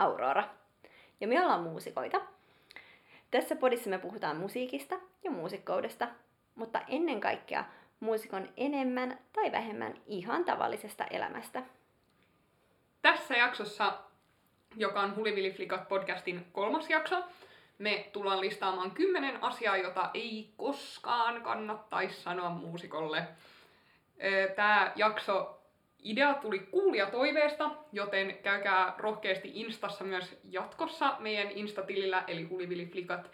Aurora. Ja me ollaan muusikoita. Tässä podissa me puhutaan musiikista ja muusikkoudesta, mutta ennen kaikkea muusikon enemmän tai vähemmän ihan tavallisesta elämästä. Tässä jaksossa, joka on Hulivili Flikat podcastin kolmas jakso, me tullaan listaamaan kymmenen asiaa, jota ei koskaan kannattaisi sanoa muusikolle. Tämä jakso idea tuli kuulia toiveesta, joten käykää rohkeasti Instassa myös jatkossa meidän Instatilillä, eli Hulivili Flikat,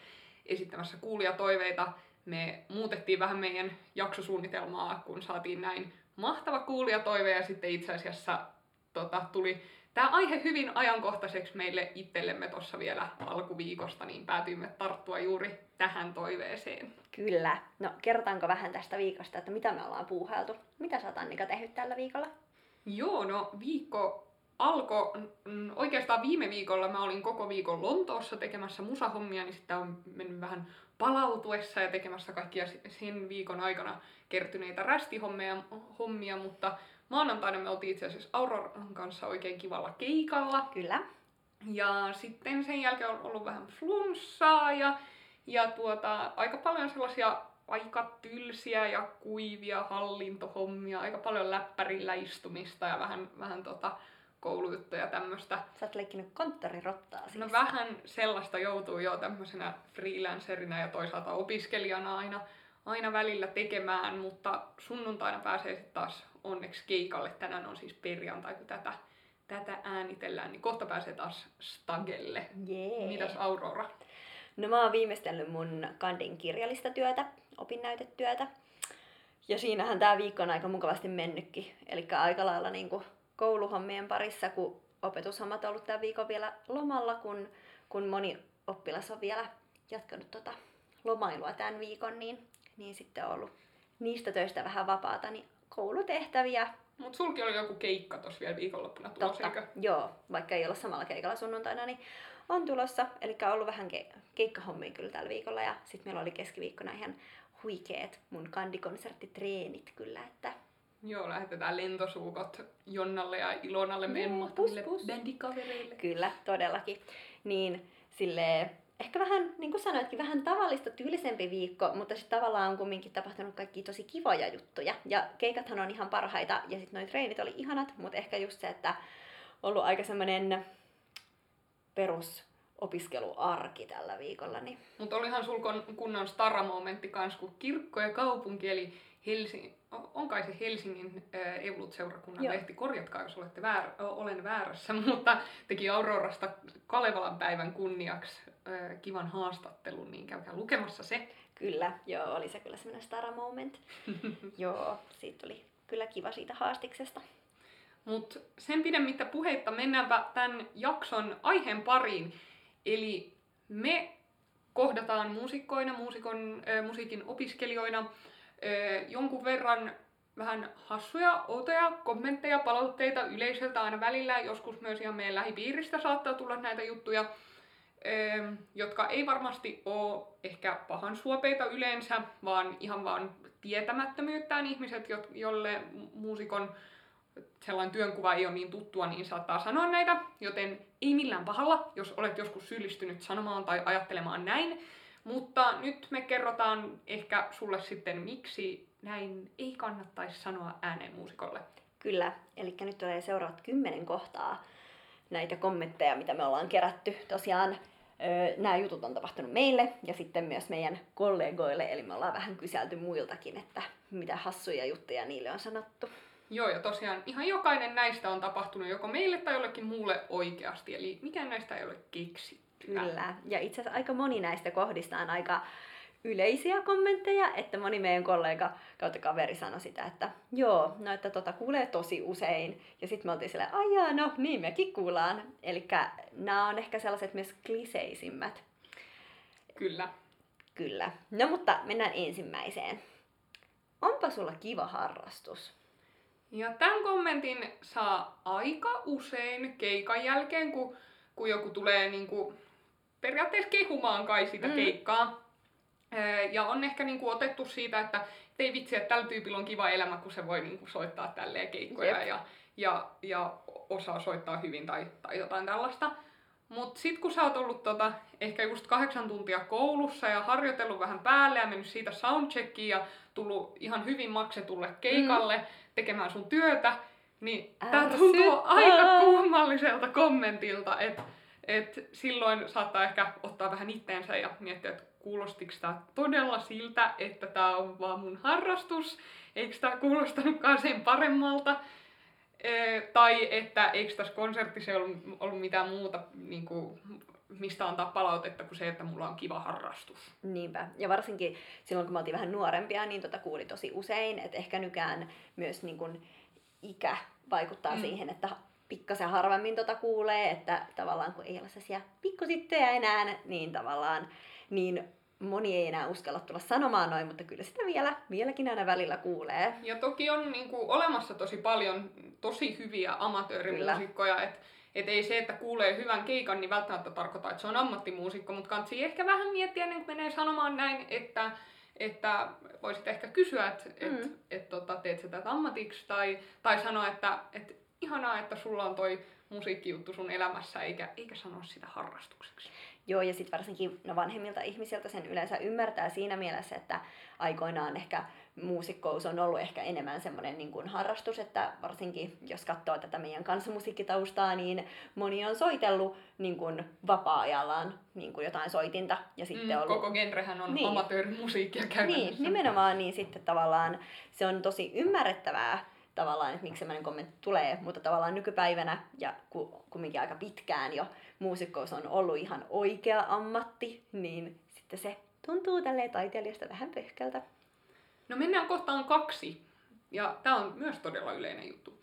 esittämässä kuulia toiveita. Me muutettiin vähän meidän jaksosuunnitelmaa, kun saatiin näin mahtava kuulijatoive ja sitten itse asiassa tota, tuli tämä aihe hyvin ajankohtaiseksi meille itsellemme tuossa vielä alkuviikosta, niin päätyimme tarttua juuri tähän toiveeseen. Kyllä. No, kerrotaanko vähän tästä viikosta, että mitä me ollaan puuhailtu? Mitä sä oot Annika tehnyt tällä viikolla? Joo, no viikko alkoi, mm, oikeastaan viime viikolla mä olin koko viikon Lontoossa tekemässä musahommia, niin sitten on mennyt vähän palautuessa ja tekemässä kaikkia sen viikon aikana kertyneitä rästihommia, hommia, mutta maanantaina me oltiin itse asiassa Auroran kanssa oikein kivalla keikalla. Kyllä. Ja sitten sen jälkeen on ollut vähän flunssaa ja, ja tuota, aika paljon sellaisia aika tylsiä ja kuivia hallintohommia, aika paljon läppärillä istumista ja vähän, vähän tota koulujuttuja tämmöistä. Sä oot leikkinyt konttorirottaa siis. No vähän sellaista joutuu jo tämmöisenä freelancerina ja toisaalta opiskelijana aina, aina välillä tekemään, mutta sunnuntaina pääsee sitten taas onneksi keikalle. Tänään on siis perjantai, kun tätä, tätä äänitellään, niin kohta pääsee taas stagelle. Jee. Mitäs Aurora? No mä oon viimeistellyt mun kandin kirjallista työtä, opinnäytetyötä. Ja siinähän tää viikko on aika mukavasti mennytkin. Eli aika lailla niinku kouluhommien parissa, kun opetushommat on ollut tämän viikon vielä lomalla, kun, kun moni oppilas on vielä jatkanut tota lomailua tämän viikon, niin, niin sitten on ollut niistä töistä vähän vapaata, niin koulutehtäviä. Mut sulki oli joku keikka tossa vielä viikonloppuna tulossa, Totta, eikö? joo, vaikka ei olla samalla keikalla sunnuntaina, niin on tulossa. Eli on ollut vähän ke- keikkahommia kyllä tällä viikolla ja sitten meillä oli keskiviikkona ihan huikeet mun kandikonserttitreenit kyllä, että Joo, lähetetään lentosuukot Jonnalle ja Ilonalle meidän Joo, mahtaville bändikavereille. Kyllä, todellakin. Niin sille ehkä vähän, niin kuin sanoitkin, vähän tavallista tyylisempi viikko, mutta sitten tavallaan on kumminkin tapahtunut kaikki tosi kivoja juttuja. Ja keikathan on ihan parhaita ja sitten noi treenit oli ihanat, mutta ehkä just se, että ollut aika semmoinen perusopiskeluarki tällä viikolla, niin Mutta olihan sul kon- kunnon stara-momentti kans, kun kirkko ja kaupunki, eli Helsingin, on kai se Helsingin äh, Evolut-seurakunnan Joo. lehti, korjatkaa jos olette väär, olen väärässä, mutta teki Aurorasta Kalevalan päivän kunniaksi äh, kivan haastattelun, niin käykää lukemassa se. kyllä, joo, oli se kyllä semmoinen stara moment. joo, siitä oli kyllä kiva siitä haastiksesta. Mutta sen pidemmittä puheitta mennäänpä tämän jakson aiheen pariin. Eli me kohdataan muusikkoina, muusikon, äh, musiikin opiskelijoina äh, jonkun verran vähän hassuja, outoja kommentteja, palautteita yleisöltä aina välillä. Joskus myös ihan meidän lähipiiristä saattaa tulla näitä juttuja, äh, jotka ei varmasti ole ehkä pahan suopeita yleensä, vaan ihan vaan tietämättömyyttään ihmiset, jo- jolle muusikon sellainen työnkuva ei ole niin tuttua, niin saattaa sanoa näitä, joten ei millään pahalla, jos olet joskus syyllistynyt sanomaan tai ajattelemaan näin. Mutta nyt me kerrotaan ehkä sulle sitten, miksi näin ei kannattaisi sanoa ääneen muusikolle. Kyllä, eli nyt tulee seuraavat kymmenen kohtaa näitä kommentteja, mitä me ollaan kerätty. Tosiaan nämä jutut on tapahtunut meille ja sitten myös meidän kollegoille, eli me ollaan vähän kyselty muiltakin, että mitä hassuja juttuja niille on sanottu. Joo, ja tosiaan ihan jokainen näistä on tapahtunut joko meille tai jollekin muulle oikeasti, eli mikään näistä ei ole keksitty. Kyllä, ja itse asiassa aika moni näistä kohdista on aika yleisiä kommentteja, että moni meidän kollega kautta kaveri sanoi sitä, että joo, no että tota kuulee tosi usein. Ja sitten me oltiin silleen, ai jaa, no niin mekin kuullaan. Eli nämä on ehkä sellaiset myös kliseisimmät. Kyllä. Kyllä. No mutta mennään ensimmäiseen. Onpa sulla kiva harrastus. Ja tämän kommentin saa aika usein keikan jälkeen, kun, kun joku tulee niinku periaatteessa kehumaan kai sitä Mm. keikkaa. Ja on ehkä niinku otettu siitä, että ei vitsi, että tällä tyypillä on kiva elämä, kun se voi niinku soittaa tälleen keikkoja ja, ja, ja osaa soittaa hyvin tai, tai jotain tällaista. Mutta sitten kun sä oot ollut tota, ehkä just kahdeksan tuntia koulussa ja harjoitellut vähän päälle ja mennyt siitä soundcheckiin ja tullut ihan hyvin maksetulle keikalle mm. Tekemään sun työtä, niin tää tuntuu aika kummalliselta kommentilta, että et silloin saattaa ehkä ottaa vähän itteensä ja miettiä, että kuulostiko tämä todella siltä, että tämä on vaan mun harrastus, eikö tämä kuulostanutkaan sen paremmalta. E, tai että eikö tässä konsertissa ollut, ollut mitään muuta, niin kuin, mistä antaa palautetta kuin se, että mulla on kiva harrastus. Niinpä. Ja varsinkin silloin, kun me oltiin vähän nuorempia, niin tota kuuli tosi usein, että ehkä nykään myös niin kuin ikä vaikuttaa mm. siihen, että pikkasen harvemmin tota kuulee, että tavallaan kun ei ole sellaisia pikkusittöjä enää, niin tavallaan niin moni ei enää uskalla tulla sanomaan noin, mutta kyllä sitä vielä, vieläkin aina välillä kuulee. Ja toki on niin kuin, olemassa tosi paljon tosi hyviä amatöörimuusikkoja, että et ei se, että kuulee hyvän keikan, niin välttämättä tarkoita, että se on ammattimuusikko, mutta kansi ehkä vähän miettiä ennen kuin menee sanomaan näin, että, että voisit ehkä kysyä, että mm. et, et, tota, teet sä tätä ammatiksi, tai, tai sanoa, että et, ihanaa, että sulla on toi musiikkijuttu sun elämässä, eikä, eikä sanoa sitä harrastukseksi. Joo, ja sitten varsinkin no vanhemmilta ihmisiltä sen yleensä ymmärtää siinä mielessä, että aikoinaan ehkä muusikkous on ollut ehkä enemmän semmoinen niin kuin harrastus, että varsinkin jos katsoo tätä meidän kansanmusiikkitaustaa, niin moni on soitellut niin kuin vapaa-ajallaan niin kuin jotain soitinta. Ja sitten mm, ollut... Koko genrehän on niin. amatöörimusiikkia käytännössä. Niin, nimenomaan, niin sitten tavallaan se on tosi ymmärrettävää, tavallaan, että miksi semmoinen kommentti tulee, mutta tavallaan nykypäivänä ja kumminkin aika pitkään jo muusikkous on ollut ihan oikea ammatti, niin sitten se tuntuu tälleen taiteilijasta vähän pöhkältä. No mennään kohtaan kaksi, ja tämä on myös todella yleinen juttu.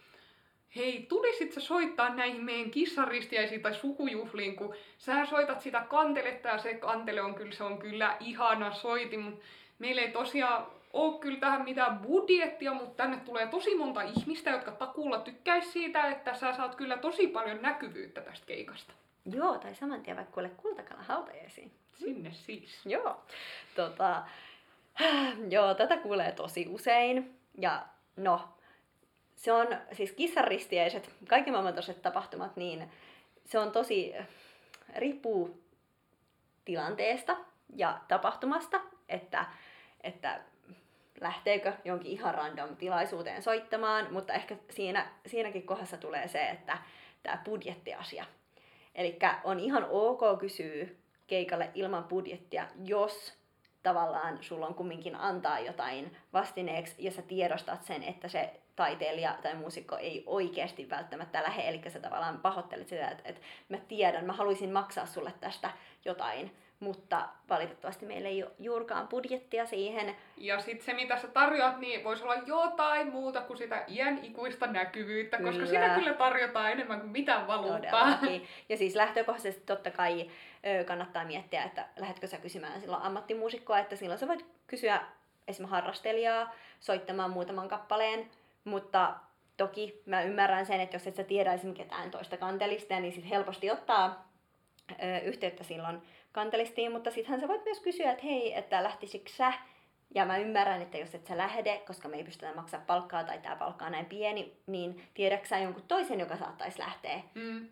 Hei, tulisit sä soittaa näihin meidän kissaristiaisiin tai sukujuhliin, kun sä soitat sitä kanteletta ja se kantele on kyllä, se on kyllä ihana soiti, mutta meillä ei tosiaan ole kyllä tähän mitään budjettia, mutta tänne tulee tosi monta ihmistä, jotka takuulla tykkäisi siitä, että sä saat kyllä tosi paljon näkyvyyttä tästä keikasta. Joo, tai saman tien vaikka kuule kultakala hautajaisiin. Sinne siis. Joo. Tota, joo, tätä kuulee tosi usein. Ja no, se on siis kissaristiäiset, kaikki maailman tapahtumat, niin se on tosi, riippuu tilanteesta ja tapahtumasta, että, että lähteekö jonkin ihan random tilaisuuteen soittamaan, mutta ehkä siinä, siinäkin kohdassa tulee se, että tämä budjettiasia. Eli on ihan ok kysyä keikalle ilman budjettia, jos tavallaan sulla on kumminkin antaa jotain vastineeksi ja sä tiedostat sen, että se taiteilija tai muusikko ei oikeasti välttämättä lähde, eli sä tavallaan pahoittelet sitä, että, että mä tiedän, mä haluaisin maksaa sulle tästä jotain, mutta valitettavasti meillä ei ole juurikaan budjettia siihen. Ja sitten se, mitä sä tarjoat, niin voisi olla jotain muuta kuin sitä iän ikuista näkyvyyttä, kyllä. koska sitä kyllä tarjotaan enemmän kuin mitään valuuttaa. Ja siis lähtökohtaisesti totta kai kannattaa miettiä, että lähdetkö sä kysymään silloin ammattimuusikkoa, että silloin sä voit kysyä esimerkiksi harrastelijaa soittamaan muutaman kappaleen, mutta toki mä ymmärrän sen, että jos et sä tiedä esimerkiksi ketään toista kantelista, niin sit helposti ottaa yhteyttä silloin kantelistiin, mutta sittenhän sä voit myös kysyä, että hei, että lähtisikö sä? Ja mä ymmärrän, että jos et sä lähde, koska me ei pystytä maksaa palkkaa tai tämä palkka on näin pieni, niin tiedätkö sä jonkun toisen, joka saattaisi lähteä? Mm.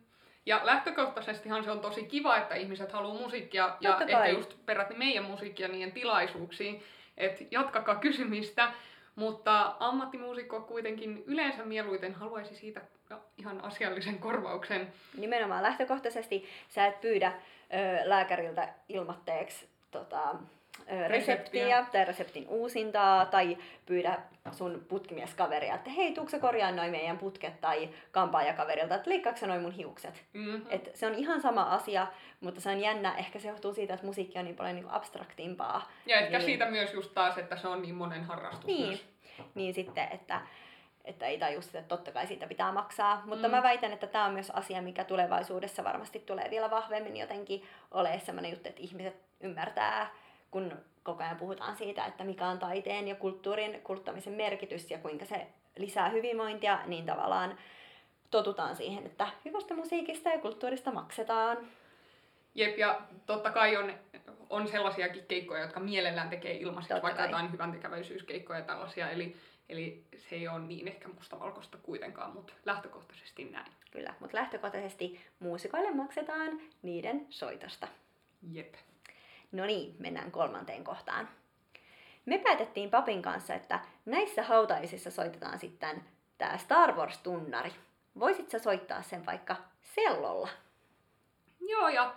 Ja lähtökohtaisestihan se on tosi kiva, että ihmiset haluaa musiikkia Totta ja kai. ehkä just peräti meidän musiikkia niiden tilaisuuksiin. Että jatkakaa kysymistä. Mutta ammattimuusikko kuitenkin yleensä mieluiten haluaisi siitä ihan asiallisen korvauksen. Nimenomaan lähtökohtaisesti sä et pyydä ö, lääkäriltä ilmatteeksi tota, reseptiä, tai reseptin uusintaa tai pyydä sun putkimieskaveria, että hei, tuukse korjaa noin meidän putket tai kampaajakaverilta, että leikkaatko noin mun hiukset. Mm-hmm. Et se on ihan sama asia, mutta se on jännä. Ehkä se johtuu siitä, että musiikki on niin paljon niin abstraktimpaa. Ja ehkä niin... siitä myös just taas, että se on niin monen harrastus niin. myös. Niin sitten, että että ei tajua sitä, että totta kai siitä pitää maksaa. Mutta mm. mä väitän, että tämä on myös asia, mikä tulevaisuudessa varmasti tulee vielä vahvemmin jotenkin olemaan sellainen juttu, että ihmiset ymmärtää, kun koko ajan puhutaan siitä, että mikä on taiteen ja kulttuurin kulttamisen merkitys ja kuinka se lisää hyvinvointia, niin tavallaan totutaan siihen, että hyvästä musiikista ja kulttuurista maksetaan. Jep, ja totta kai on on sellaisiakin keikkoja, jotka mielellään tekee ilmaiseksi, Totta vaikka kai. jotain hyvän tekeväisyyskeikkoja ja tällaisia. Eli, eli se ei ole niin ehkä mustavalkoista kuitenkaan, mutta lähtökohtaisesti näin. Kyllä, mutta lähtökohtaisesti muusikoille maksetaan niiden soitosta. Jep. No niin, mennään kolmanteen kohtaan. Me päätettiin papin kanssa, että näissä hautaisissa soitetaan sitten tämä Star Wars-tunnari. Voisit sä soittaa sen vaikka sellolla? Joo, ja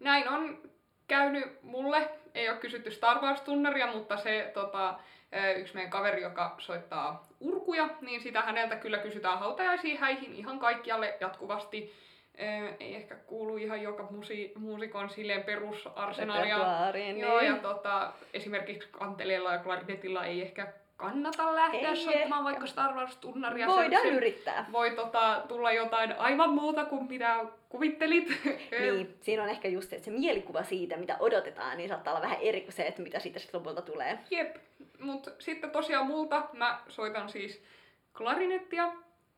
näin on käynyt mulle. Ei ole kysytty Star Wars-tunnaria, mutta se tota, yksi meidän kaveri, joka soittaa urkuja, niin sitä häneltä kyllä kysytään hautajaisiin häihin ihan kaikkialle jatkuvasti. Ö, Ei ehkä kuulu ihan joka musi, muusikon silleen perusarsenaalia. Repertuaariin, Joo, niin. ja tota, esimerkiksi kanteleella ja klarinetilla ei ehkä kannata lähteä Ei soittamaan ehkä. vaikka Star Wars-tunnaria. Voidaan se yrittää. voi tota, tulla jotain aivan muuta kuin mitä kuvittelit. Niin, siinä on ehkä just se, että se mielikuva siitä, mitä odotetaan, niin saattaa olla vähän eri kuin se, että mitä siitä sitten lopulta tulee. Jep, mutta sitten tosiaan multa mä soitan siis klarinettia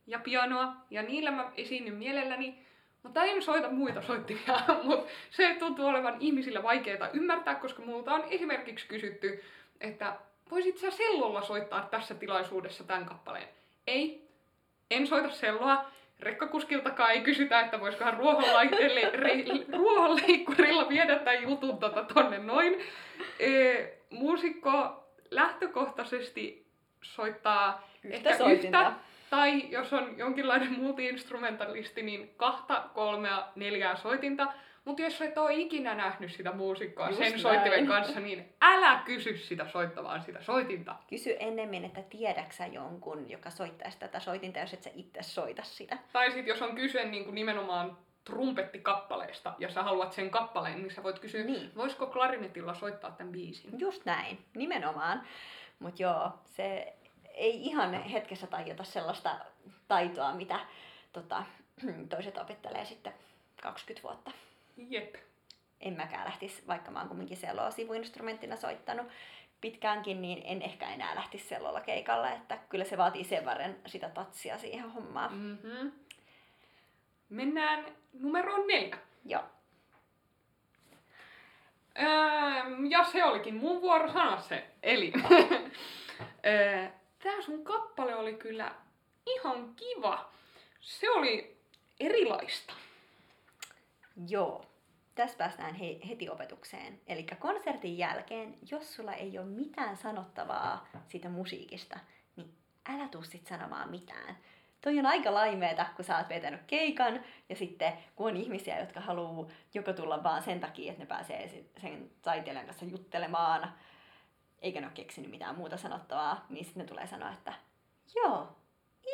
ja pianoa ja niillä mä esiinnyn mielelläni, mutta en soita muita soittimia, mutta se tuntuu olevan ihmisillä vaikeaa ymmärtää, koska multa on esimerkiksi kysytty, että voisit sä sellolla soittaa tässä tilaisuudessa tämän kappaleen? Ei, en soita selloa. Rekkakuskiltakaan ei kysytä, että voisikohan ruohonleikkurilla viedä tämän jutun tota tonne noin. Ee, muusikko lähtökohtaisesti soittaa Yhtä ehkä soitinta. yhtä, tai jos on jonkinlainen multi-instrumentalisti, niin kahta, kolmea, neljää soitinta. Mutta jos et ole ikinä nähnyt sitä muusikkoa Just sen näin. soittimen kanssa, niin älä kysy sitä soittamaan sitä soitinta. Kysy ennemmin, että tiedäksä jonkun, joka soittaisi tätä soitinta, jos et sä itse soita sitä. Tai sitten jos on kyse niin kuin nimenomaan trumpettikappaleesta ja sä haluat sen kappaleen, niin sä voit kysyä, Niin. voisiko klarinetilla soittaa tämän biisin? Just näin, nimenomaan. Mutta joo, se ei ihan hetkessä tajuta sellaista taitoa, mitä tota, toiset opettelee sitten 20 vuotta. Jep. En mäkään lähtisi, vaikka mä oon kumminkin selloa sivuinstrumenttina soittanut pitkäänkin, niin en ehkä enää lähtisi sellolla keikalle, että kyllä se vaatii sen verran sitä tatsia siihen hommaan. Mm-hmm. Mennään numeroon neljä. Joo, Öö, ja se olikin mun vuoro sanoa se. Eli öö, tää sun kappale oli kyllä ihan kiva. Se oli erilaista. Joo. Tässä päästään he, heti opetukseen. Eli konsertin jälkeen, jos sulla ei ole mitään sanottavaa siitä musiikista, niin älä tuu sit sanomaan mitään. Toi on aika laimeeta, kun sä oot vetänyt keikan, ja sitten kun on ihmisiä, jotka haluaa joko tulla vaan sen takia, että ne pääsee sen taiteilijan kanssa juttelemaan, eikä ne ole keksinyt mitään muuta sanottavaa, niin sitten ne tulee sanoa, että joo,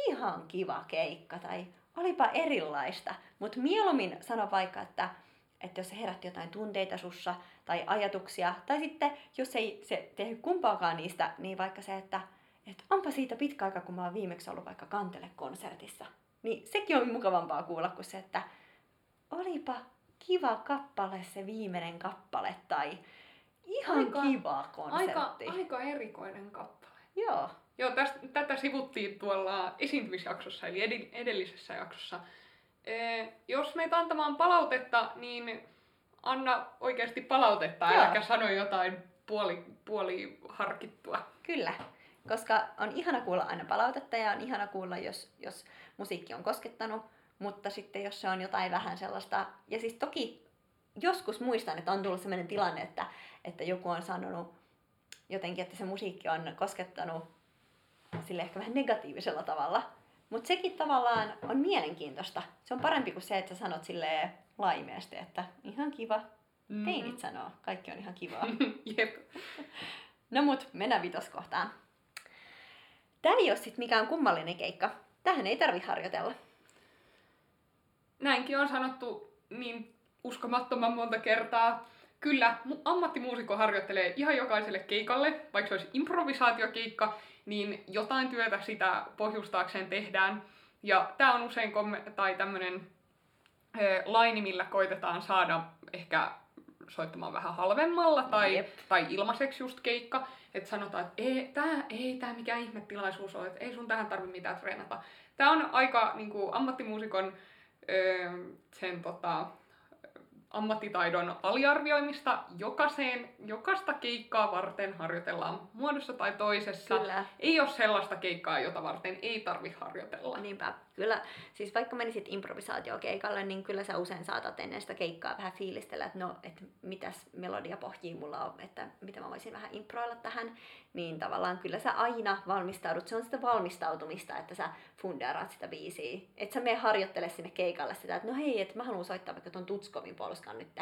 ihan kiva keikka, tai olipa erilaista. Mutta mieluummin sano vaikka, että, että jos se herätti jotain tunteita sussa, tai ajatuksia, tai sitten jos ei se tehnyt kumpaakaan niistä, niin vaikka se, että että onpa siitä pitkä aika, kun mä oon viimeksi ollut vaikka Kantele-konsertissa. Niin sekin on mukavampaa kuulla kuin se, että olipa kiva kappale se viimeinen kappale, tai ihan Aika- kiva konsertti. Aika, aika erikoinen kappale. Joo, Joo, tästä, tätä sivuttiin tuolla esiintymisjaksossa, eli edellisessä jaksossa. Ee, jos meitä antamaan palautetta, niin anna oikeasti palautetta, Joo. äläkä sano jotain puoli, puoli harkittua. Kyllä, koska on ihana kuulla aina palautetta ja on ihana kuulla, jos, jos musiikki on koskettanut, mutta sitten jos se on jotain vähän sellaista, ja siis toki joskus muistan, että on tullut sellainen tilanne, että, että joku on sanonut jotenkin, että se musiikki on koskettanut sille ehkä vähän negatiivisella tavalla, mutta sekin tavallaan on mielenkiintoista. Se on parempi kuin se, että sä sanot silleen laimeasti, että ihan kiva, teinit sanoo, kaikki on ihan kivaa. Jep. No mut, mennään vitoskohtaan. Tää ei ole sit mikään kummallinen keikka. Tähän ei tarvi harjoitella. Näinkin on sanottu niin uskomattoman monta kertaa. Kyllä, mu- ammattimuusikko harjoittelee ihan jokaiselle keikalle, vaikka se olisi improvisaatiokeikka, niin jotain työtä sitä pohjustaakseen tehdään. Ja tämä on usein komme- tai tämmöinen laini, millä koitetaan saada ehkä soittamaan vähän halvemmalla tai, Jep. tai ilmaiseksi just keikka. Että sanotaan, että ei tämä ei tää mikään ihmetilaisuus ole, että ei sun tähän tarvi mitään treenata. Tämä on aika niin kuin, ammattimuusikon öö, sen tota, ammattitaidon aliarvioimista. Jokaiseen, jokaista keikkaa varten harjoitellaan muodossa tai toisessa. Kyllä. Ei ole sellaista keikkaa, jota varten ei tarvi harjoitella. Niinpä. Kyllä, siis vaikka menisit improvisaatiokeikalle, niin kyllä sä usein saatat ennen sitä keikkaa vähän fiilistellä, että no, että mitäs melodiapohjia mulla on, että mitä mä voisin vähän improilla tähän. Niin tavallaan kyllä sä aina valmistaudut. Se on sitä valmistautumista, että sä fundeeraat sitä biisiä. Että sä mene harjoittele sinne keikalle sitä, että no hei, että mä haluan soittaa vaikka ton Tutskovin polskan nyt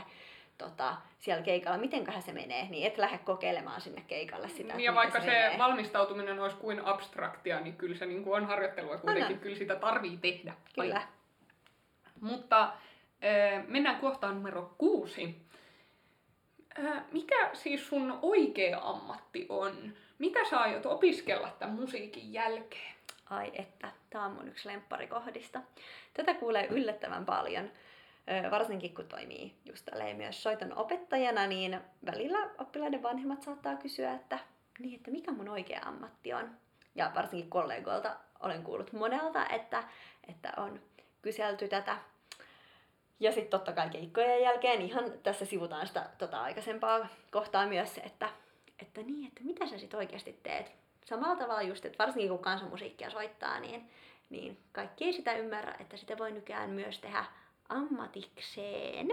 tota, siellä keikalla, mitenköhän se menee, niin et lähde kokeilemaan sinne keikalle sitä. Ja vaikka se, se valmistautuminen olisi kuin abstraktia, niin kyllä se niin kuin on harjoittelua kuitenkin, kyllä sitä tarvii tehdä. Kyllä. Vai. Mutta mennään kohtaan numero kuusi. Mikä siis sun oikea ammatti on? Mitä sä aiot opiskella tämän musiikin jälkeen? Ai että, tämä on mun yksi lempparikohdista. Tätä kuulee yllättävän paljon varsinkin kun toimii just myös soiton opettajana, niin välillä oppilaiden vanhemmat saattaa kysyä, että, niin, että mikä mun oikea ammatti on. Ja varsinkin kollegoilta olen kuullut monelta, että, että on kyselty tätä. Ja sitten totta kai keikkojen jälkeen ihan tässä sivutaan sitä tota aikaisempaa kohtaa myös että, että niin, että mitä sä sitten oikeasti teet. Samalla tavalla just, että varsinkin kun kansanmusiikkia soittaa, niin, niin kaikki ei sitä ymmärrä, että sitä voi nykyään myös tehdä ammatikseen.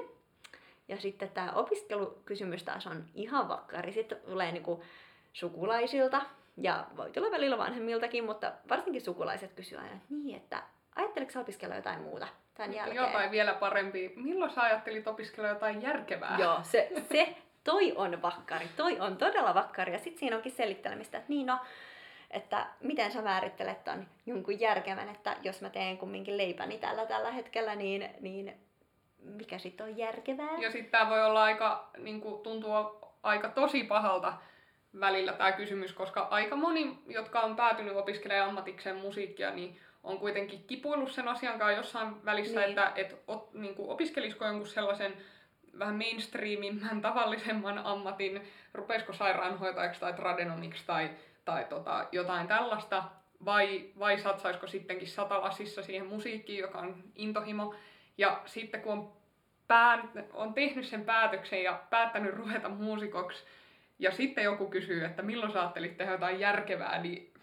Ja sitten tämä opiskelukysymys taas on ihan vakkari. Sitten tulee niinku sukulaisilta ja voi tulla välillä vanhemmiltakin, mutta varsinkin sukulaiset kysyvät aina, niin että ajatteliko opiskella jotain muuta tämän jälkeen? Jotain vielä parempi. Milloin sä ajattelit opiskella jotain järkevää? Joo, se, se toi on vakkari, toi on todella vakkari. Ja sitten siinä onkin selittelemistä, että niin no, että miten sä määrittelet ton jonkun järkevän, että jos mä teen kumminkin leipäni tällä tällä hetkellä, niin, niin mikä sitten on järkevää? Ja sitten tämä voi olla aika, niin tuntuu aika tosi pahalta välillä tämä kysymys, koska aika moni, jotka on päätynyt opiskelemaan ammatikseen musiikkia, niin on kuitenkin kipuillut sen asian kanssa jossain välissä, niin. että et, ot, niin opiskelisiko jonkun sellaisen vähän mainstreamimmän, tavallisemman ammatin, rupeisiko sairaanhoitajaksi tai tradenomiksi tai tai tota, jotain tällaista, vai, vai satsaisiko sittenkin satalasissa siihen musiikkiin, joka on intohimo. Ja sitten kun on, pää, on tehnyt sen päätöksen ja päättänyt ruveta muusikoksi, ja sitten joku kysyy, että milloin sä ajattelit tehdä jotain järkevää, niin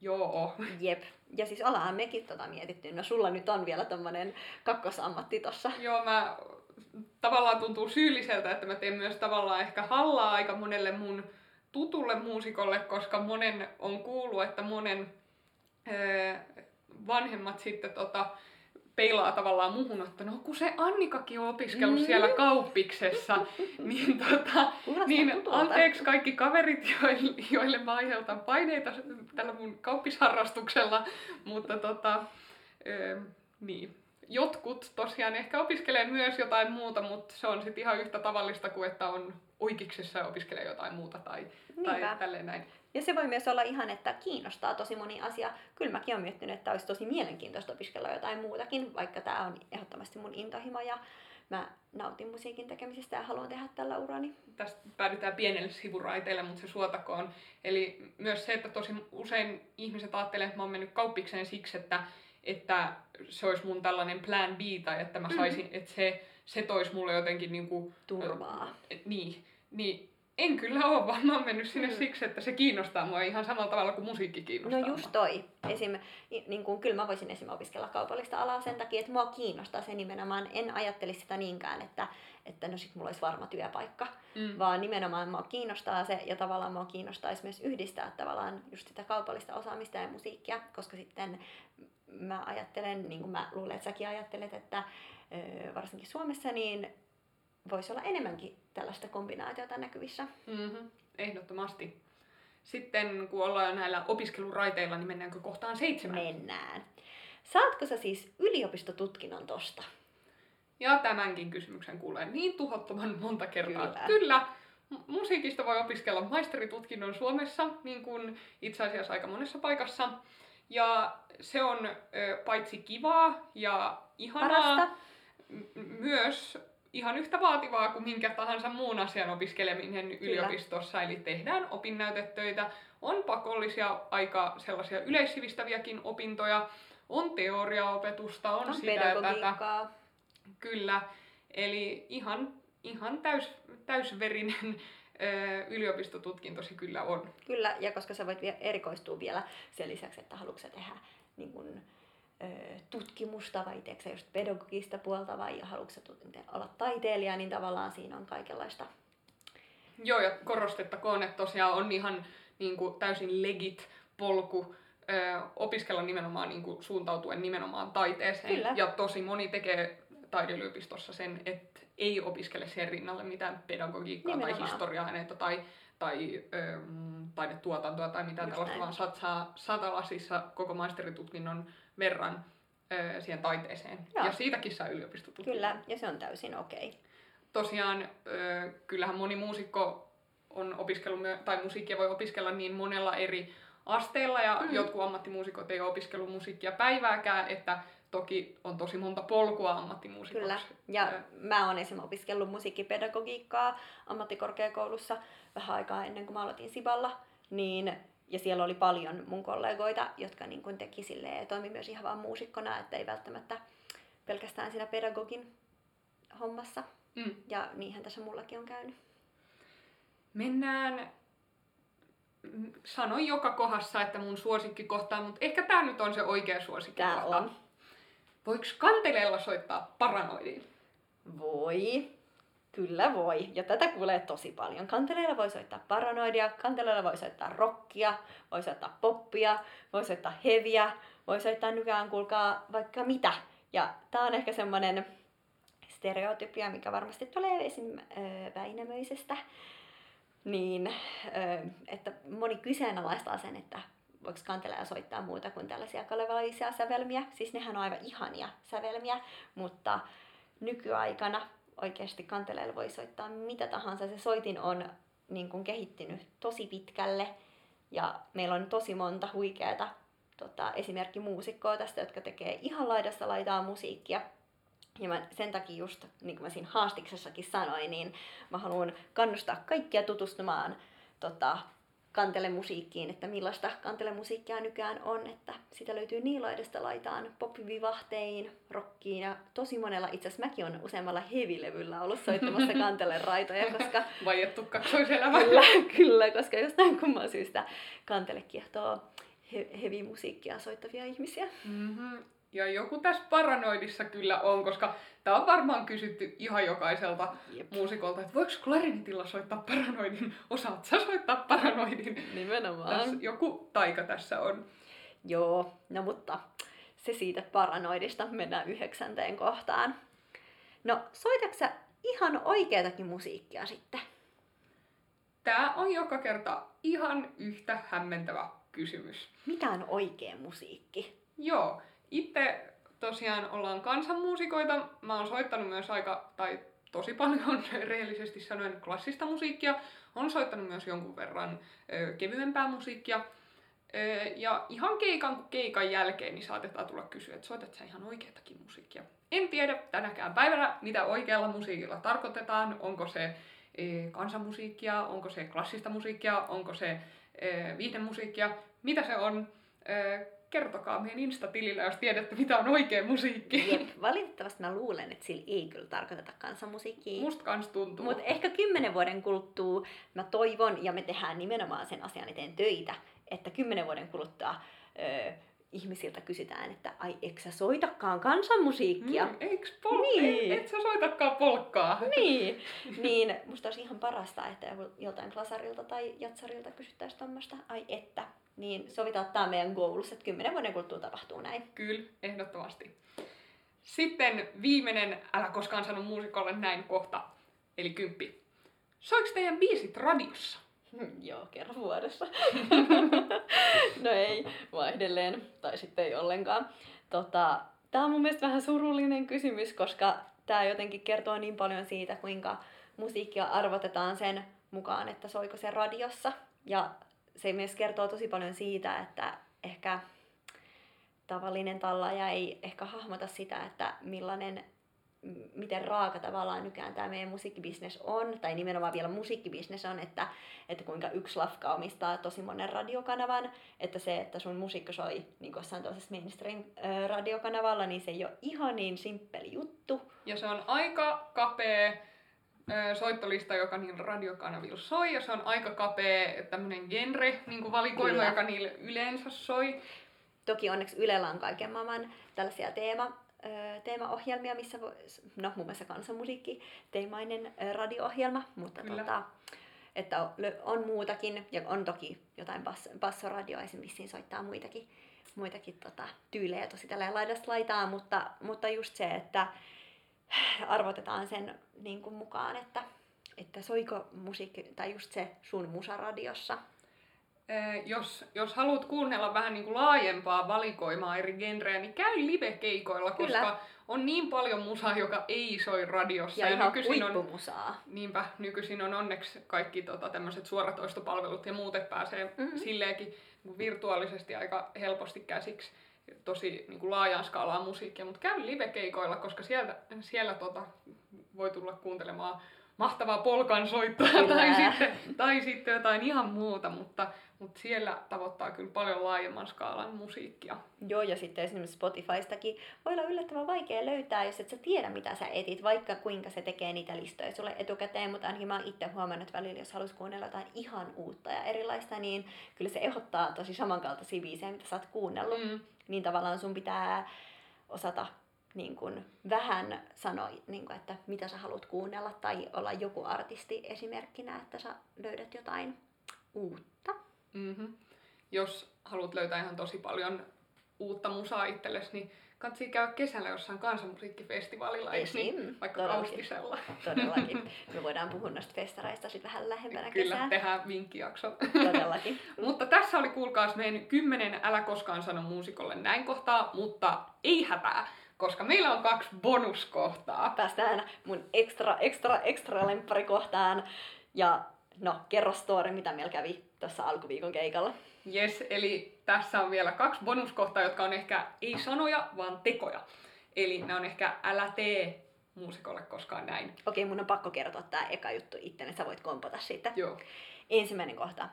joo. Jep. Ja siis ollaan mekin tota mietitty. No sulla nyt on vielä tommonen kakkosammatti tossa. Joo, mä tavallaan tuntuu syylliseltä, että mä teen myös tavallaan ehkä hallaa aika monelle mun tutulle muusikolle, koska monen on kuullut, että monen vanhemmat sitten tota, peilaa tavallaan muhun, että no kun se Annikakin on opiskellut mm. siellä kauppiksessa, niin, tota, niin anteeksi kaikki kaverit, joille, joille mä aiheutan paineita tällä mun kauppisharrastuksella, mutta tota, ö, niin. Jotkut tosiaan ehkä opiskelee myös jotain muuta, mutta se on sitten ihan yhtä tavallista kuin että on oikeiksessa ja opiskelee jotain muuta tai, tai tälleen näin. Ja se voi myös olla ihan, että kiinnostaa tosi moni asia. Kyllä mäkin olen miettinyt, että olisi tosi mielenkiintoista opiskella jotain muutakin, vaikka tämä on ehdottomasti mun intohimo ja mä nautin musiikin tekemisestä ja haluan tehdä tällä urani. Tästä päädytään pienelle sivuraiteelle, mutta se suotakoon. Eli myös se, että tosi usein ihmiset ajattelee, että mä oon mennyt kauppikseen siksi, että, että se olisi mun tällainen plan B tai että mä saisin, mm-hmm. että se, se toisi mulle jotenkin niin kuin, turvaa. Äh, niin, niin en kyllä ole, vaan mä oon mennyt sinne mm. siksi, että se kiinnostaa mua ihan samalla tavalla kuin musiikki kiinnostaa No just toi. Esim, niin kuin, kyllä mä voisin esim. opiskella kaupallista alaa sen takia, että mua kiinnostaa se nimenomaan. En ajattelisi sitä niinkään, että, että no sit mulla olisi varma työpaikka, mm. vaan nimenomaan mua kiinnostaa se ja tavallaan mua kiinnostaisi myös yhdistää tavallaan just sitä kaupallista osaamista ja musiikkia, koska sitten mä ajattelen, niin kuin mä luulen, että säkin ajattelet, että varsinkin Suomessa, niin voisi olla enemmänkin tällaista kombinaatiota näkyvissä. Mm-hmm, ehdottomasti. Sitten kun ollaan jo näillä opiskeluraiteilla, niin mennäänkö kohtaan seitsemän? Mennään. Saatko sä siis yliopistotutkinnon tosta? Ja tämänkin kysymyksen kuulee niin tuhottoman monta kertaa. Kyllä. Kyllä. Musiikista voi opiskella maisteritutkinnon Suomessa, niin kuin itse asiassa aika monessa paikassa. Ja se on ö, paitsi kivaa ja ihanaa, Parasta. myös ihan yhtä vaativaa kuin minkä tahansa muun asian opiskeleminen Kyllä. yliopistossa. Eli tehdään opinnäytetöitä, on pakollisia aika sellaisia yleissivistäviäkin opintoja, on teoriaopetusta, on, on sitä tätä. Kyllä. Eli ihan ihan täys, täysverinen ö, yliopistotutkinto se kyllä on. Kyllä, ja koska sä voit erikoistua vielä sen lisäksi, että haluatko tehdä niin kun, tutkimusta vai teekö sä just pedagogista puolta vai haluatko olla taiteilija, niin tavallaan siinä on kaikenlaista. Joo, ja korostettakoon, että tosiaan on ihan niin kuin, täysin legit polku ö, opiskella nimenomaan niin kuin, suuntautuen nimenomaan taiteeseen. Kyllä. Ja tosi moni tekee taideyliopistossa sen, että ei opiskele sen rinnalle mitään pedagogiikkaa Nimenomaan. tai historia-aineita tai, tai ö, taidetuotantoa tai mitään Just tällaista, näin. vaan satsaa satalasissa koko maisteritutkinnon verran ö, siihen taiteeseen. Joo. Ja siitäkin saa yliopistotutkinnon. Kyllä, ja se on täysin okei. Okay. Tosiaan, ö, kyllähän moni muusikko on opiskellut, tai musiikkia voi opiskella niin monella eri asteella, ja mm. jotkut ammattimuusikot ei ole opiskellut musiikkia päivääkään, että toki on tosi monta polkua ammattimuusikoksi. Kyllä. Ja mä oon esimerkiksi opiskellut musiikkipedagogiikkaa ammattikorkeakoulussa vähän aikaa ennen kuin mä aloitin Siballa. Niin, ja siellä oli paljon mun kollegoita, jotka niin kun teki silleen, toimi myös ihan vaan muusikkona, että ei välttämättä pelkästään siinä pedagogin hommassa. Mm. Ja niinhän tässä mullakin on käynyt. Mennään, sanoin joka kohdassa, että mun suosikki kohtaa, mutta ehkä tämä nyt on se oikea suosikki kohta. on. Voiko kanteleella soittaa paranoidiin? Voi. Kyllä voi. Ja tätä kuulee tosi paljon. Kanteleilla voi soittaa paranoidia, kanteleilla voi soittaa rockia, voi soittaa poppia, voi soittaa heviä, voi soittaa nykyään, kuulkaa, vaikka mitä. Ja tää on ehkä semmonen stereotypia, mikä varmasti tulee esim. Väinämöisestä. Niin, että moni kyseenalaistaa sen, että voiko kanteleilla soittaa muuta kuin tällaisia kalevalaisia sävelmiä. Siis nehän on aivan ihania sävelmiä, mutta nykyaikana oikeasti kanteleella voi soittaa mitä tahansa. Se soitin on niin kuin kehittynyt tosi pitkälle ja meillä on tosi monta huikeata tota, esimerkkimuusikkoa tästä, jotka tekee ihan laidasta laitaa musiikkia. Ja mä sen takia just, niin kuin mä siinä haastiksessakin sanoin, niin mä haluan kannustaa kaikkia tutustumaan tota, kantelemusiikkiin, että millaista kantelemusiikkia nykyään on, että sitä löytyy niin laidasta laitaan poppivivahteihin, rockiin ja tosi monella, itse asiassa mäkin on useammalla hevilevyllä ollut soittamassa kantele-raitoja, koska Vaiettu kaksoiselämä. kyllä, kyllä, koska jostain kumman syystä kantele kiehtoo he- heavy-musiikkia soittavia ihmisiä. Mm-hmm. Ja joku tässä paranoidissa kyllä on, koska tämä on varmaan kysytty ihan jokaiselta Jep. muusikolta, että voiko klarinetilla soittaa paranoidin, osaat sä soittaa paranoidin? Nimenomaan. Tässä joku taika tässä on. Joo, no mutta se siitä paranoidista. Mennään yhdeksänteen kohtaan. No, soitatko sä ihan oikeatakin musiikkia sitten? Tämä on joka kerta ihan yhtä hämmentävä kysymys. Mitä on oikea musiikki? Joo, itse tosiaan ollaan kansanmuusikoita. Mä oon soittanut myös aika, tai tosi paljon rehellisesti sanoen klassista musiikkia. On soittanut myös jonkun verran ö, kevyempää musiikkia. Ö, ja ihan keikan kuin keikan jälkeen niin saatetaan tulla kysyä, että soitat sä ihan oikeatakin musiikkia. En tiedä tänäkään päivänä, mitä oikealla musiikilla tarkoitetaan. Onko se ö, kansanmusiikkia, onko se klassista musiikkia, onko se viihdemusiikkia, mitä se on. Ö, kertokaa meidän Insta-tilillä, jos tiedätte, mitä on oikea musiikki. Jep, valitettavasti mä luulen, että sillä ei kyllä tarkoiteta kansanmusiikkia. Musta kans tuntuu. Mutta ehkä kymmenen vuoden kuluttua mä toivon, ja me tehdään nimenomaan sen asian eteen töitä, että kymmenen vuoden kuluttua ö, ihmisiltä kysytään, että ai, eikö sä soitakaan kansanmusiikkia? Mm, eiks pol- Niin. et, et sä soitakaan polkkaa? Niin, niin musta olisi ihan parasta, että joltain klasarilta tai jatsarilta kysyttäisiin tuommoista, ai että. Niin sovitaan tämä meidän goals, että kymmenen vuoden kuluttua tapahtuu näin. Kyllä, ehdottomasti. Sitten viimeinen Älä koskaan sano muusikolle näin kohta, eli kymppi. Soiks teidän biisit radiossa? Joo, kerran vuodessa. no ei, vaihdelleen, tai sitten ei ollenkaan. Tota, tämä on mun mielestä vähän surullinen kysymys, koska tämä jotenkin kertoo niin paljon siitä, kuinka musiikkia arvotetaan sen mukaan, että soiko se radiossa. Ja se myös kertoo tosi paljon siitä, että ehkä tavallinen tallaaja ei ehkä hahmota sitä, että millainen miten raaka tavallaan nykyään tämä meidän musiikkibisnes on, tai nimenomaan vielä musiikkibisnes on, että, että kuinka yksi lafka omistaa tosi monen radiokanavan, että se, että sun musiikki soi niin jossain toisessa mainstream-radiokanavalla, niin se ei ole ihan niin simppeli juttu. Ja se on aika kapea soittolista, joka niillä radiokanavilla soi, ja se on aika kapea tämmöinen genre, niin kuin valikoima, Kyllä. joka niille yleensä soi. Toki onneksi Ylellä on kaiken maailman tällaisia teema, teemaohjelmia, missä voi, no muun muassa kansanmusiikki, teemainen radio-ohjelma, mutta Kyllä. tota, että on muutakin, ja on toki jotain bass, bassoradioa, esimerkiksi siinä soittaa muitakin, muitakin tota, tyylejä tosi tällä laidasta laitaa, mutta, mutta just se, että arvotetaan sen niin kuin mukaan, että, että soiko musiikki, tai just se sun musaradiossa. Jos, jos haluat kuunnella vähän niin kuin laajempaa valikoimaa eri genrejä, niin käy live-keikoilla, Kyllä. koska on niin paljon musaa, joka ei soi radiossa. Ja, ihan nykyisin on, niinpä, nykyisin on onneksi kaikki tota, tämmöiset suoratoistopalvelut ja muut, pääsee Mhm. mm-hmm. silleenkin niin kuin virtuaalisesti aika helposti käsiksi tosi niin kuin laajaan skaalaan musiikkia, mutta käy live-keikoilla, koska sieltä, siellä tota, voi tulla kuuntelemaan mahtavaa polkansoittoa Kyllä. tai sitten, tai sitten jotain ihan muuta, mutta, mutta siellä tavoittaa kyllä paljon laajemman skaalan musiikkia. Joo, ja sitten esimerkiksi Spotifystakin voi olla yllättävän vaikea löytää, jos et sä tiedä, mitä sä etit, vaikka kuinka se tekee niitä listoja sulle etukäteen, mutta ainakin mä oon itse huomannut, että välillä, jos haluaisi kuunnella jotain ihan uutta ja erilaista, niin kyllä se ehdottaa tosi samankaltaisia biisejä, mitä sä oot kuunnellut. Mm. Niin tavallaan sun pitää osata niin kun, vähän sanoa, niin kun, että mitä sä haluat kuunnella, tai olla joku artisti esimerkkinä, että sä löydät jotain uutta. Mm-hmm. Jos haluat löytää ihan tosi paljon uutta musaa itsellesi, niin kannattaa käydä kesällä jossain kansanmusiikkifestivaalilla, niin? Esim. Vaikka Todellakin. Kaustisella. Todellakin. Me voidaan puhua noista festareista sitten vähän lähempänä Kyllä, kesää. tehdään vinkkijakso. Todellakin. mutta tässä oli kuulkaas meidän kymmenen Älä koskaan sano muusikolle näin kohtaa, mutta ei hätää, koska meillä on kaksi bonuskohtaa. Päästään mun ekstra, ekstra, ekstra lempparikohtaan. Ja no, kerro story, mitä meillä kävi tuossa alkuviikon keikalla. Yes, eli tässä on vielä kaksi bonuskohtaa, jotka on ehkä ei sanoja, vaan tekoja. Eli ne on ehkä älä tee muusikolle koskaan näin. Okei, mun on pakko kertoa tää eka juttu itse, niin sä voit kompata siitä. Joo. Ensimmäinen kohta.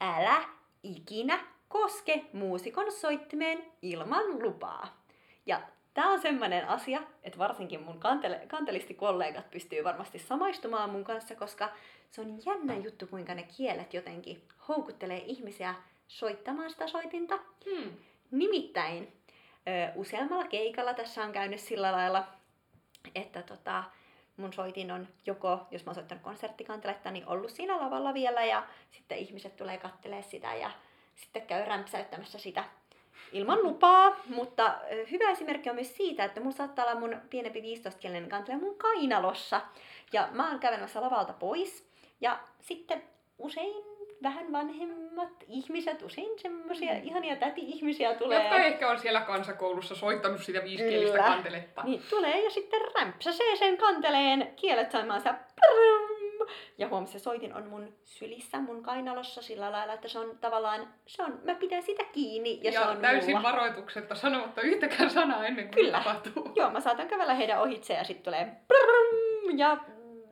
Älä ikinä koske muusikon soittimeen ilman lupaa. Ja tämä on semmoinen asia, että varsinkin mun kantele- kantelistikollegat pystyy varmasti samaistumaan mun kanssa, koska se on jännä juttu, kuinka ne kielet jotenkin houkuttelee ihmisiä soittamaan sitä soitinta. Hmm. Nimittäin ö, useammalla keikalla tässä on käynyt sillä lailla, että tota, mun soitin on joko, jos mä oon soittanut konserttikanteletta, niin ollut siinä lavalla vielä ja sitten ihmiset tulee kattelee sitä ja sitten käy rämpsäyttämässä sitä ilman lupaa, mutta hyvä esimerkki on myös siitä, että mulla saattaa olla mun pienempi 15-kielinen kantele mun kainalossa ja mä oon kävelemässä lavalta pois ja sitten usein vähän vanhemmat ihmiset, usein semmoisia Mm. ihania täti-ihmisiä tulee. Jotka ehkä on siellä kansakoulussa soittanut sitä viisikielistä kanteletta. Niin tulee ja sitten rämpsäsee sen kanteleen kielet soimaan se prrrm. Ja huom, se soitin on mun sylissä, mun kainalossa sillä lailla, että se on tavallaan, se on, mä pidän sitä kiinni ja, ja se on täysin mulla. varoituksetta sanomatta yhtäkään sanaa ennen kuin Kyllä. tapahtuu. Joo, mä saatan kävellä heidän ohitse ja sitten tulee prrrm. ja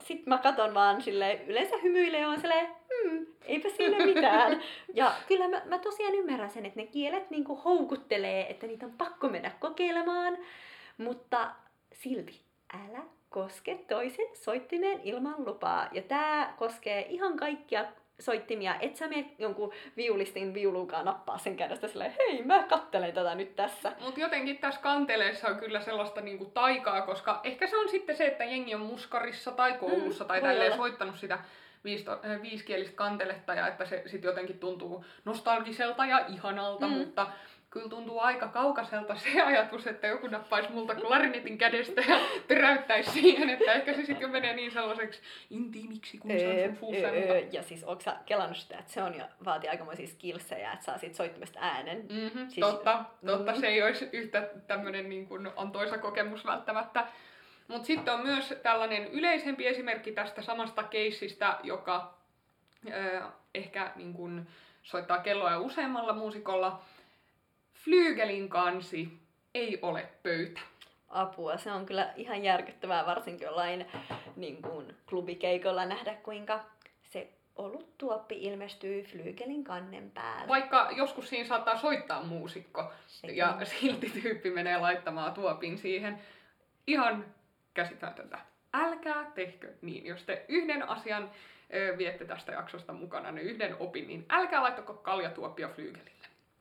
sit mä katon vaan sille yleensä hymyilee ja on silleen, hmm, eipä siinä mitään. ja kyllä mä, mä tosiaan ymmärrän sen, että ne kielet niinku houkuttelee, että niitä on pakko mennä kokeilemaan, mutta silti älä koske toisen soittimeen ilman lupaa. Ja tää koskee ihan kaikkia soittimia, et sä mene jonkun viulistin viuluunkaan nappaa sen kädestä silleen, hei mä kattelen tätä nyt tässä. Mutta jotenkin tässä kanteleessa on kyllä sellaista niinku taikaa, koska ehkä se on sitten se, että jengi on muskarissa tai koulussa Mm, tai tälleen olla. soittanut sitä viisto, äh, viiskielistä kanteletta ja että se sitten jotenkin tuntuu nostalgiselta ja ihanalta, Mm. mutta kyllä tuntuu aika kaukaiselta se ajatus, että joku nappaisi multa klarinetin kädestä ja peräyttäisi siihen, että ehkä se sitten jo menee niin sellaiseksi intiimiksi, kun se on sun suussa. Ja siis onko sä kelannut sitä, että se on jo, vaatii aikamoisia skillsejä, että saa siitä soittimesta äänen. Mm-hmm, Siis- totta, totta. mm. Se ei olisi yhtä tämmöinen niin kuin antoisa kokemus välttämättä. Mutta sitten on myös tällainen yleisempi esimerkki tästä samasta keissistä, joka ö, ehkä niin kuin soittaa kelloa useammalla muusikolla. Flyygelin kansi ei ole pöytä. Apua, se on kyllä ihan järkyttävää, varsinkin jollain niin kuin, klubikeikolla nähdä, kuinka se oluttuoppi ilmestyy flyygelin kannen päälle. Vaikka joskus siinä saattaa soittaa muusikko Sekin. ja silti tyyppi menee laittamaan tuopin siihen. Ihan käsittämätöntä. älkää tehkö niin. Jos te yhden asian ö, viette tästä jaksosta mukana, ne yhden opin, niin älkää laittako kaljatuoppia flyygelille.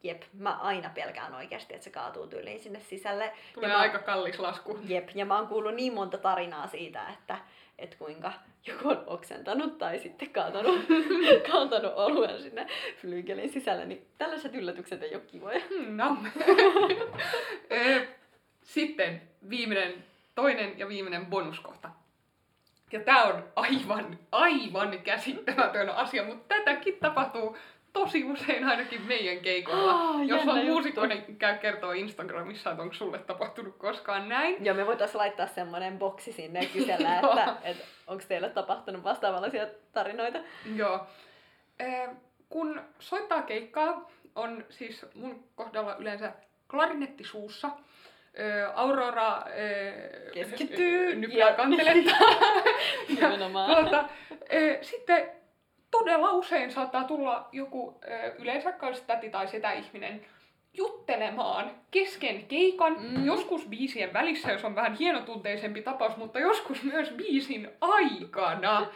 Jep, mä aina pelkään oikeasti, että se kaatuu tyyliin sinne sisälle. Tulee ja mä, aika kallis lasku. Jep, ja mä oon kuullut niin monta tarinaa siitä, että, että kuinka joku on oksentanut tai sitten kaatanut, kaatanut oluen sinne flyygelin sisälle, niin tällaiset yllätykset ei ole kivoja. Hmm, No. Sitten viimeinen, toinen ja viimeinen bonuskohta. Ja tää on aivan, aivan käsittämätön asia, mutta tätäkin tapahtuu tosi usein ainakin meidän keikoilla. Ah, Jos on muusikko, niin käy kertoa Instagramissa, että onko sulle tapahtunut koskaan näin. Ja me voitaisiin laittaa semmoinen boksi sinne ja kysellä, että, että onko teille tapahtunut vastaavanlaisia tarinoita. Joo. Ö, Kun soittaa keikkaa, on siis mun kohdalla yleensä klarinetti suussa, ö, Aurora ö, Keskittyy. nyplää kanteletta. Tuota, ö, sitten todella usein saattaa tulla joku ö, yleensä kanssa täti tai setä ihminen juttelemaan kesken keikan, Mm. joskus biisien välissä, jos on vähän hienotunteisempi tapaus, mutta joskus myös biisin aikana.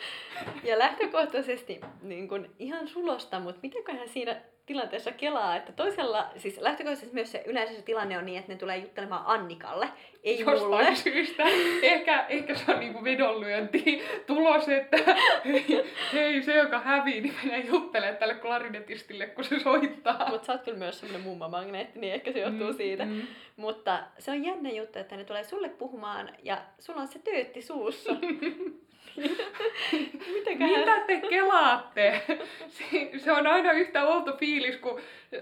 Ja lähtökohtaisesti niin kun ihan sulosta, mutta mitenköhän siinä tilanteessa kelaa, että toisella, siis lähtökohtaisesti myös se yleensä se tilanne on niin, että ne tulee juttelemaan Annikalle, ei mulle. Jostain syystä. Ehkä, ehkä se on niinku vedonlyönti tulos, että hei, hei, se joka hävii, niin menee juttelemaan tälle klarinetistille, kun se soittaa. Mutta sä oot kyllä myös semmoinen mumma-magneetti, niin ehkä se johtuu Mm, siitä. mm. Mutta se on jännä juttu, että ne tulee sulle puhumaan ja sulla on se töötti suussa. Mitä te kelaatte? Se, on aina yhtä outo fiilis, kun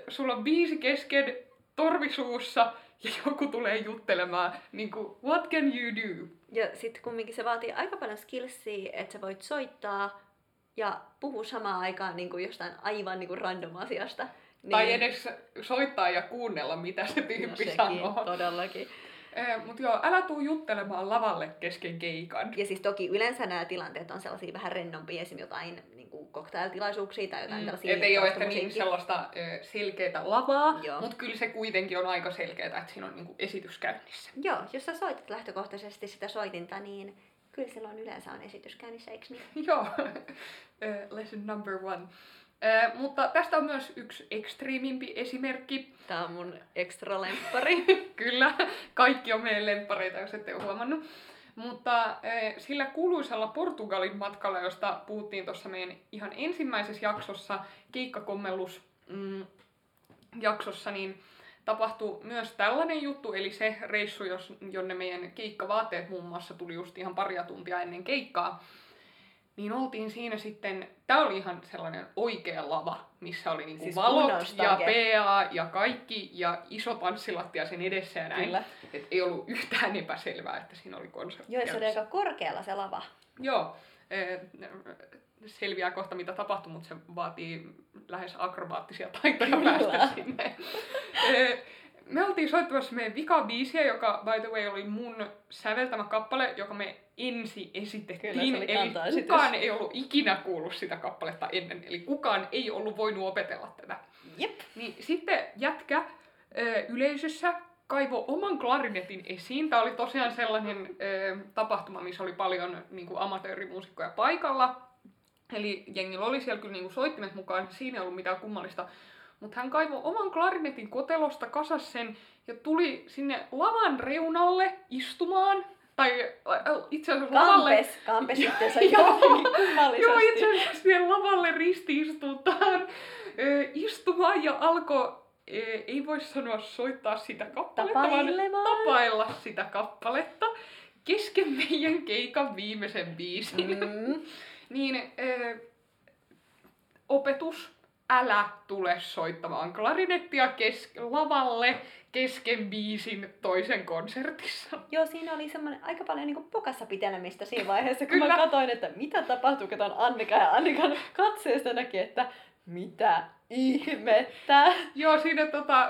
sulla on biisi kesken torvisuussa ja joku tulee juttelemaan, niin kuin, what can you do? Ja sitten kumminkin se vaatii aika paljon skillsia, että sä voit soittaa ja puhua samaan aikaan niin kuin jostain aivan niin kuin random asiasta. Niin, Tai edes soittaa ja kuunnella, mitä se no, tyyppi sekin, sanoo. todellakin. Mutta joo, älä tuu juttelemaan lavalle kesken keikan. Ja siis toki yleensä nämä tilanteet on sellaisia vähän rennompia, esim. jotain niin kuin cocktailtilaisuuksia tai jotain Mm, tällaisia. et ei ole ehkä niin sellaista ö, selkeää lavaa, mutta kyllä se kuitenkin on aika selkeää, että siinä on niinku esitys käynnissä. Joo, jos sä soitat lähtökohtaisesti sitä soitinta, niin kyllä silloin yleensä on esitys käynnissä, eikö niin? Joo, lesson number one. Ö, mutta tästä on myös yksi ekstriimimpi esimerkki. Tää on mun ekstra lemppari. Kyllä, kaikki on meidän lemppareita, jos ette ole huomannut. Mutta ö, sillä kuuluisella Portugalin matkalla, josta puhuttiin tuossa meidän ihan ensimmäisessä jaksossa, keikkakommellus mm, jaksossa, niin tapahtui myös tällainen juttu, eli se reissu, jos, jonne meidän keikkavaatteet muun muassa tuli just ihan paria tuntia ennen keikkaa, niin oltiin siinä sitten, tää oli ihan sellainen oikea lava, missä oli niinku Siis valot ja. PA ja kaikki ja iso tanssilattia sen edessä ja näin. Kyllä. Et ei ollut yhtään epäselvää, että siinä oli konsertti. Joo, se oli aika korkealla se lava. Joo, eh, selviää kohta mitä tapahtui, mutta se vaatii lähes akrobaattisia taitoja Kyllä. päästä sinne. Me oltiin soittamassa meidän vikabiisiä, joka by the way oli mun säveltämä kappale, joka me ensi esitettiin. Kyllä, se oli eli kukaan ei ollut ikinä kuullut sitä kappaletta ennen, eli kukaan ei ollut voinut opetella tätä. Jep. Niin sitten jätkä ö, yleisössä kaivo oman klarinetin esiin. Tämä oli tosiaan sellainen ö, tapahtuma, missä oli paljon niin kuin amatöörimuusikkoja paikalla. Eli jengillä oli siellä kyllä niin kuin soittimet mukaan, siinä ei ollut mitään kummallista. Mutta hän kaivoi oman klarinetin kotelosta, kasas sen ja tuli sinne lavan reunalle istumaan. Tai äh, itse asiassa lavalle... Kampes, kampes sitten se Joo. Joo, itse asiassa siihen lavalle ristiistutaan ö, istumaan ja alkoi, ei voi sanoa soittaa sitä kappaletta, vaan Tapailemaan. tapailla sitä kappaletta kesken meidän keikan viimeisen biisin. Mm. Niin ö, opetus, älä tule soittamaan klarinettia kes- lavalle kesken biisin toisen konsertissa. Joo, siinä oli semmoinen aika paljon niin pokassa pitelemistä siinä vaiheessa, kun Kyllä. mä katsoin, että mitä tapahtuu, kun on Annika ja Annikan katseesta näki, että mitä ihmettä. Joo, siinä tota,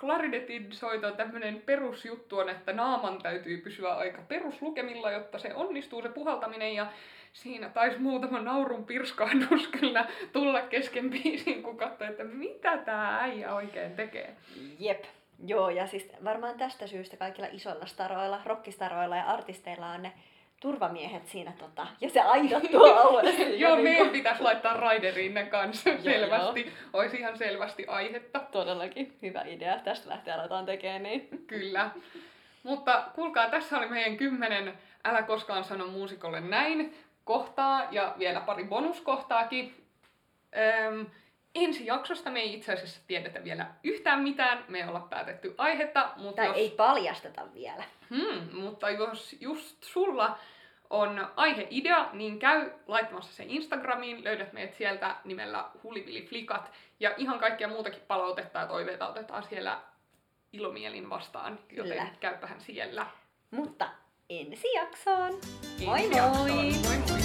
klarinetin soiton tämmönen perusjuttu on, että naaman täytyy pysyä aika peruslukemilla, jotta se onnistuu se puhaltaminen ja siinä taisi muutama naurun pirskahdus kyllä tulla kesken biisin, kun katsoi, että mitä tää äijä oikein tekee. Jep. Joo, ja siis varmaan tästä syystä kaikilla isoilla staroilla, rockistaroilla ja artisteilla on ne turvamiehet siinä tota, ja se tuolla alueella. Joo, niin meidän pitäisi laittaa Raiderinne kanssa Joo, selvästi. Olisi ihan selvästi aihetta. Todellakin hyvä idea. Tästä lähtee aletaan tekemään niin. Kyllä. Mutta kuulkaa, tässä oli meidän kymmenen Älä koskaan sano muusikolle näin kohtaa ja vielä pari bonuskohtaakin. Öm, ensi jaksosta me ei itse asiassa tiedetä vielä yhtään mitään. Me ei olla päätetty aihetta, mutta Tai jos... ei paljasteta vielä. Hmm, mutta jos just sulla on aiheidea, niin käy laittamassa se Instagramiin, löydät meidät sieltä nimellä Hulivili-flikat, ja ihan kaikkia muutakin palautetta ja toiveita otetaan siellä ilomielin vastaan, joten Kyllä. käypähän siellä. Mutta ensi jaksoon. Ensi Moi moi! jaksoon. Moi moi!